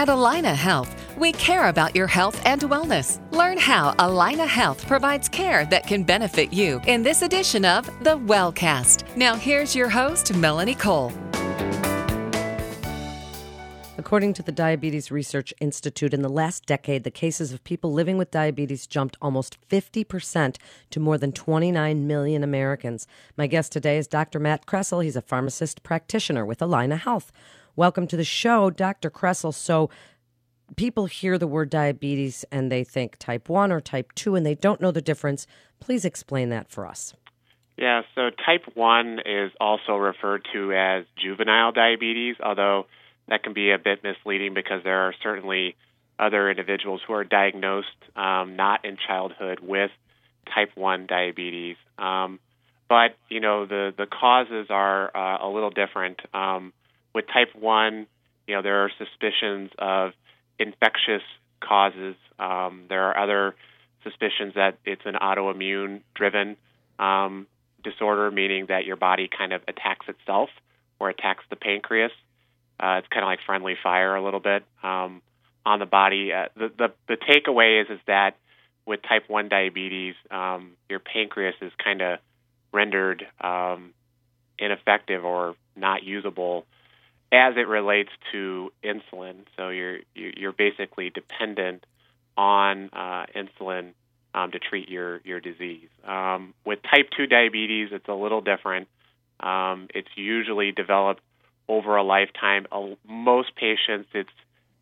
At Allina Health, we care about your health and wellness. Learn how Allina Health provides care that can benefit you in this edition of The Wellcast. Now, here's your host, Melanie Cole. According to the Diabetes Research Institute, in the last decade, the cases of people living with diabetes jumped almost 50% to more than 29 million Americans. My guest today is Dr. Matt Kresl. He's a pharmacist practitioner with Allina Health. Welcome to the show, Dr. Kresl. So, people hear the word diabetes and they think type 1 or type 2 and they don't know the difference. Please explain that for us. Yeah, so type 1 is also referred to as juvenile diabetes, although that can be a bit misleading because there are certainly other individuals who are diagnosed um, not in childhood with type 1 diabetes. Um, but, you know, the, the causes are uh, a little different. Um, with type 1, you know, there are suspicions of infectious causes. Um, there are other suspicions that it's an autoimmune driven um, disorder, meaning that your body kind of attacks itself or attacks the pancreas. Uh, it's kind of like friendly fire a little bit um, on the body. Uh, the, the the takeaway is is that with type one diabetes, um, your pancreas is kind of rendered um, ineffective or not usable as it relates to insulin. So you're you're basically dependent on uh, insulin um, to treat your your disease. Um, with type two diabetes, it's a little different. Um, it's usually developed over a lifetime. Uh, most patients, it's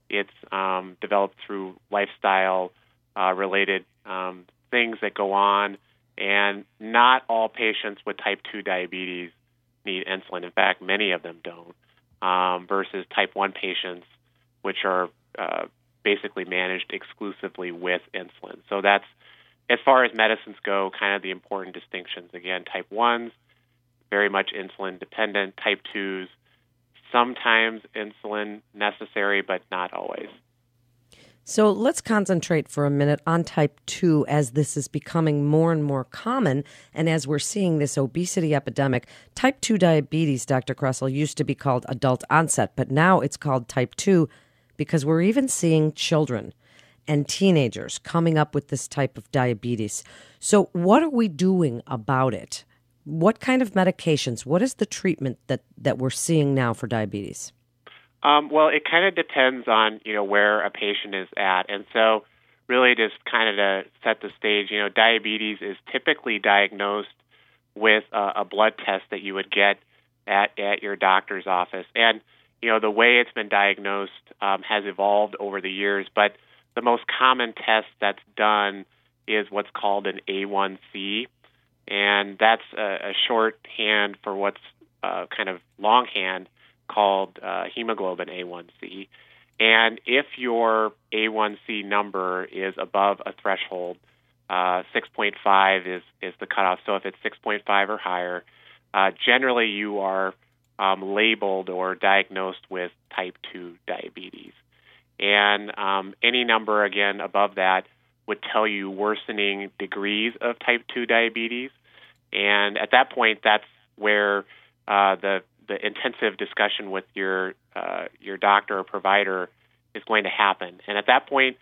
it's um, developed through lifestyle uh, related um, things that go on, and not all patients with type two diabetes need insulin. In fact, many of them don't um, versus type 1 patients, which are uh, basically managed exclusively with insulin. So that's, as far as medicines go, kind of the important distinctions. Again, type 1s, very much insulin dependent, type 2s, sometimes insulin necessary, but not always. So let's concentrate for a minute on type 2 as this is becoming more and more common. And as we're seeing this obesity epidemic, type 2 diabetes, Dr. Kresl, used to be called adult onset, but now it's called type 2 because we're even seeing children and teenagers coming up with this type of diabetes. So, what are we doing about it? What kind of medications? What is the treatment that, that we're seeing now for diabetes? Um, well, it kind of depends on you know where a patient is at, and so really just kind of to set the stage, you know, diabetes is typically diagnosed with a, a blood test that you would get at at your doctor's office, and you know the way it's been diagnosed um, has evolved over the years, but the most common test that's done is what's called an A1C, and that's a, a shorthand for what's uh, kind of longhand called uh, hemoglobin A1C. And if your A1C number is above a threshold, uh, 6.5 is, is the cutoff. So if it's 6.5 or higher, uh, generally you are um, labeled or diagnosed with type 2 diabetes. And um, any number, again, above that would tell you worsening degrees of type 2 diabetes. And at that point, that's where uh, the the intensive discussion with your uh, your doctor or provider is going to happen. And at that point,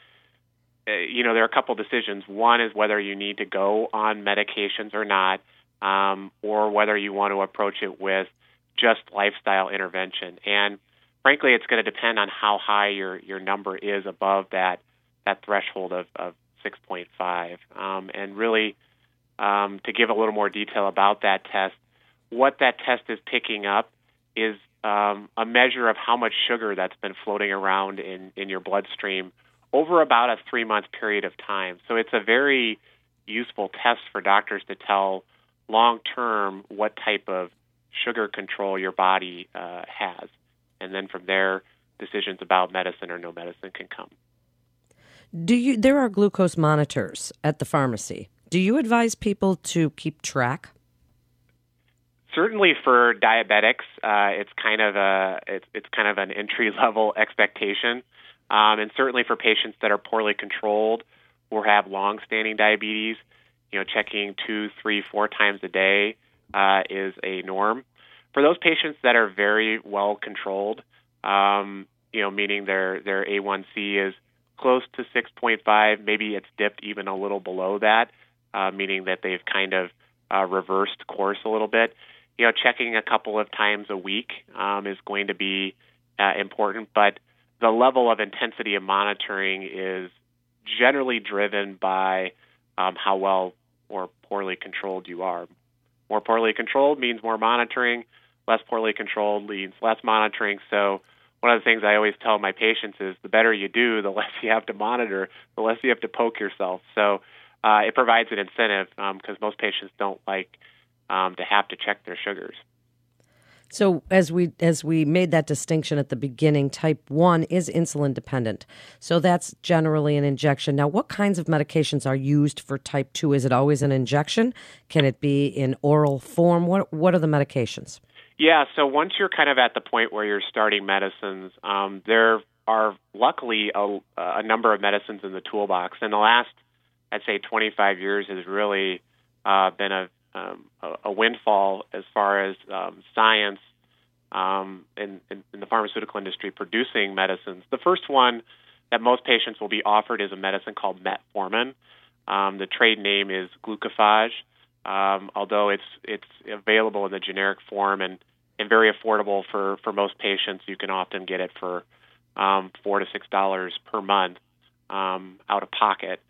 uh, you know there are a couple decisions. One is whether you need to go on medications or not, um, or whether you want to approach it with just lifestyle intervention. And frankly, it's going to depend on how high your your number is above that that threshold of, of 6.5. Um, and really, um, to give a little more detail about that test, what that test is picking up is um, a measure of how much sugar that's been floating around in, in your bloodstream over about a three month period of time. So it's a very useful test for doctors to tell long term what type of sugar control your body uh, has. And then from there, decisions about medicine or no medicine can come. Do you there are glucose monitors at the pharmacy. Do you advise people to keep track? Certainly for diabetics, uh, it's kind of a it's, it's kind of an entry level expectation, um, and certainly for patients that are poorly controlled or have long standing diabetes, you know, checking two, three, four times a day uh, is a norm. For those patients that are very well controlled, um, you know, meaning their their A1C is close to 6.5. Maybe it's dipped even a little below that, uh, meaning that they've kind of uh, reversed course a little bit. You know, checking a couple of times a week um, is going to be uh, important, but the level of intensity of monitoring is generally driven by um, how well or poorly controlled you are. More poorly controlled means more monitoring. Less poorly controlled means less monitoring. So one of the things I always tell my patients is the better you do, the less you have to monitor, the less you have to poke yourself. So uh, it provides an incentive because um, most patients don't like um, to have to check their sugars. So as we as we made that distinction at the beginning, type 1 is insulin dependent. So that's generally an injection. Now, what kinds of medications are used for type 2? Is it always an injection? Can it be in oral form? What what are the medications? Yeah, so once you're kind of at the point where you're starting medicines, um, there are luckily a, a, number of medicines in the toolbox. And the last, I'd say, 25 years has really uh, been a, um, a, windfall as far as um, science um, in, in, in the pharmaceutical industry producing medicines. The first one that most patients will be offered is a medicine called metformin. Um, the trade name is glucophage um, although it's it's available in the generic form and, and very affordable for, for most patients. You can often get it for um, four to six dollars per month out of pocket.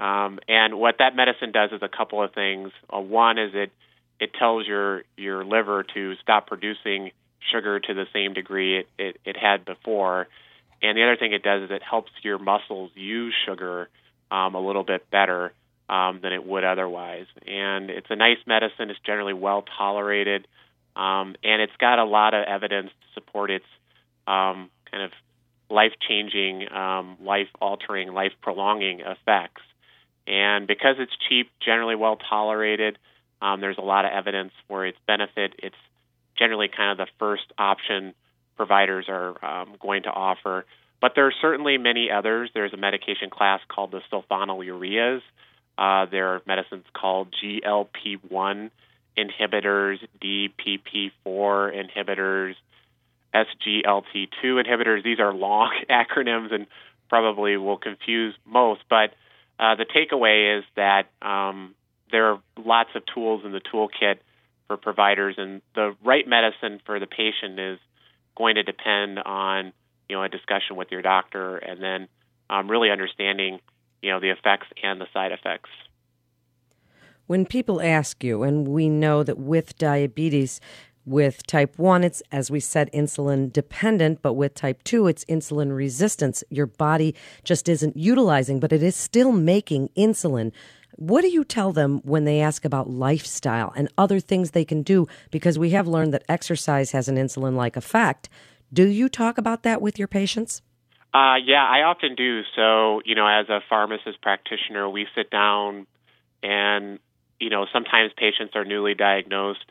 Um, and what that medicine does is a couple of things. Uh, one is it it tells your your liver to stop producing sugar to the same degree it, it, it had before. And the other thing it does is it helps your muscles use sugar um, a little bit better um, than it would otherwise. And it's a nice medicine. It's generally well tolerated, um, and it's got a lot of evidence to support its um, kind of life-changing, um, life-altering, life-prolonging effects. And because it's cheap, generally well tolerated, um, there's a lot of evidence for its benefit. It's generally kind of the first option providers are um, going to offer. But there are certainly many others. There's a medication class called the sulfonylureas, uh, there are medicines called GLP-1 inhibitors, DPP-4 inhibitors, SGLT2 inhibitors. These are long acronyms and probably will confuse most, but uh, the takeaway is that um, there are lots of tools in the toolkit for providers, and the right medicine for the patient is going to depend on you know a discussion with your doctor, and then um, really understanding you know the effects and the side effects. When people ask you, and we know that with diabetes, with type 1, it's, as we said, insulin dependent, but with type 2, it's insulin resistance. Your body just isn't utilizing, but it is still making insulin. What do you tell them when they ask about lifestyle and other things they can do? Because we have learned that exercise has an insulin like effect. Do you talk about that with your patients? Uh, yeah, I often do. So, you know, as a pharmacist practitioner, we sit down and, you know, sometimes patients are newly diagnosed.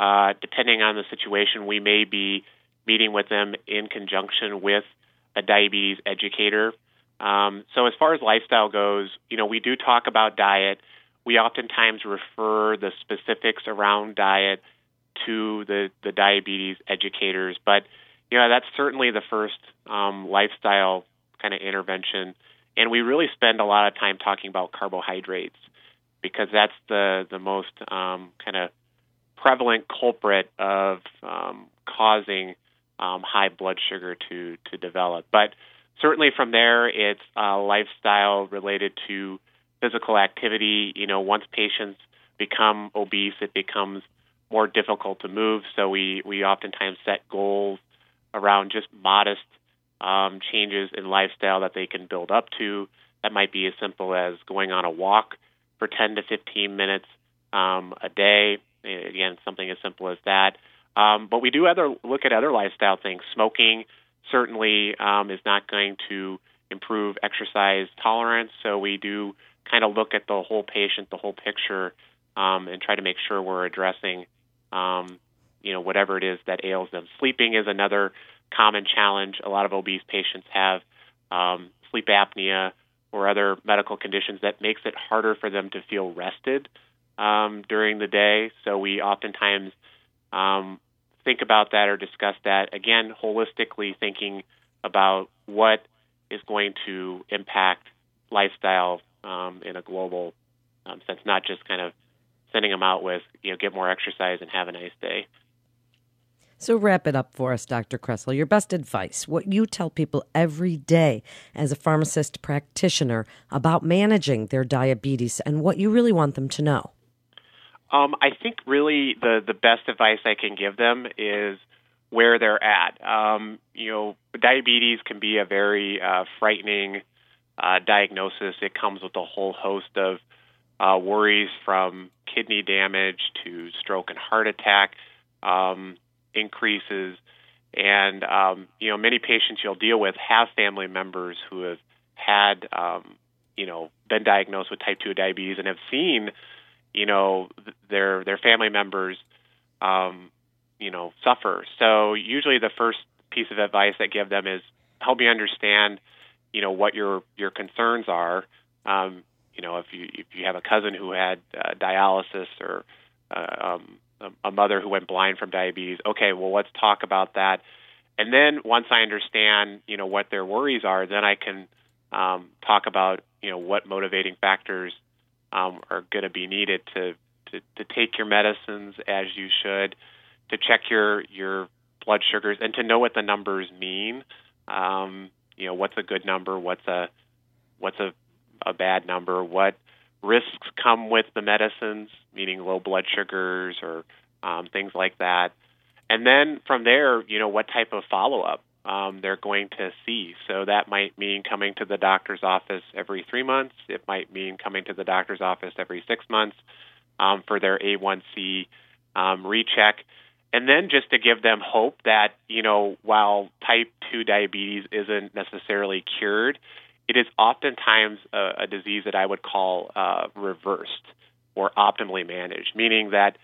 Uh, depending on the situation, we may be meeting with them in conjunction with a diabetes educator. Um, so, as far as lifestyle goes, you know, we do talk about diet. We oftentimes refer the specifics around diet to the, the diabetes educators, but you know that's certainly the first um, lifestyle kind of intervention, and we really spend a lot of time talking about carbohydrates because that's the the most um, kind of prevalent culprit of um, causing um, high blood sugar to to develop. But certainly from there, it's uh, lifestyle related to physical activity. You know, once patients become obese, it becomes more difficult to move. So we we oftentimes set goals around just modest um, changes in lifestyle that they can build up to. That might be as simple as going on a walk for 10 to 15 minutes um, a day. Again, something as simple as that. Um, but we do other look at other lifestyle things. Smoking certainly um, is not going to improve exercise tolerance, so we do kind of look at the whole patient, the whole picture, um, and try to make sure we're addressing um, you know whatever it is that ails them. Sleeping is another common challenge. A lot of obese patients have um, sleep apnea or other medical conditions that makes it harder for them to feel rested um, during the day. So we oftentimes um, think about that or discuss that again holistically, thinking about what is going to impact lifestyle um, in a global um, sense, not just kind of sending them out with, you know, get more exercise and have a nice day. So, wrap it up for us, Dr. Kresl. Your best advice, what you tell people every day as a pharmacist practitioner about managing their diabetes and what you really want them to know. Um, I think really the, the best advice I can give them is where they're at. Um, you know, diabetes can be a very uh, frightening uh, diagnosis. It comes with a whole host of uh, worries from kidney damage to stroke and heart attack um, increases. And, um, you know, many patients you'll deal with have family members who have had, um, you know, been diagnosed with type 2 diabetes and have seen, you know, their, their family members, um, you know, suffer. So usually the first piece of advice I give them is help me understand, you know, what your, your concerns are. Um, you know, if you if you have a cousin who had uh, dialysis or uh, um, a mother who went blind from diabetes, okay, well, let's talk about that. And then once I understand, you know, what their worries are, then I can um, talk about, you know, what motivating factors um, are going to be needed to, to to take your medicines as you should, to check your your blood sugars, and to know what the numbers mean. Um, you know, what's a good number? What's a what's a a bad number, what risks come with the medicines, meaning low blood sugars or um, things like that. And then from there, you know, what type of follow up um, they're going to see. So that might mean coming to the doctor's office every three months. It might mean coming to the doctor's office every six months um, for their A1C um, recheck. And then just to give them hope that, you know, while type 2 diabetes isn't necessarily cured, it is oftentimes a, a disease that I would call uh, reversed or optimally managed, meaning that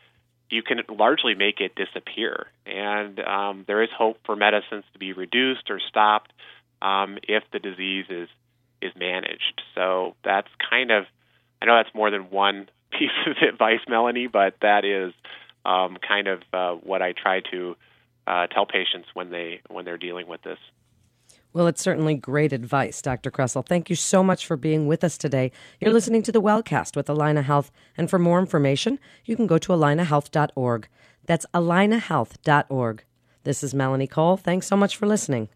you can largely make it disappear. And um, there is hope for medicines to be reduced or stopped um, if the disease is is managed. So that's kind of I know that's more than one piece of advice, Melanie, but that is um, kind of uh, what I try to uh, tell patients when they when they're dealing with this. Well, it's certainly great advice, Dr. Kresl. Thank you so much for being with us today. You're listening to the Wellcast with Allina Health, and for more information, you can go to allinahealth.org. That's allinahealth.org. This is Melanie Cole. Thanks so much for listening.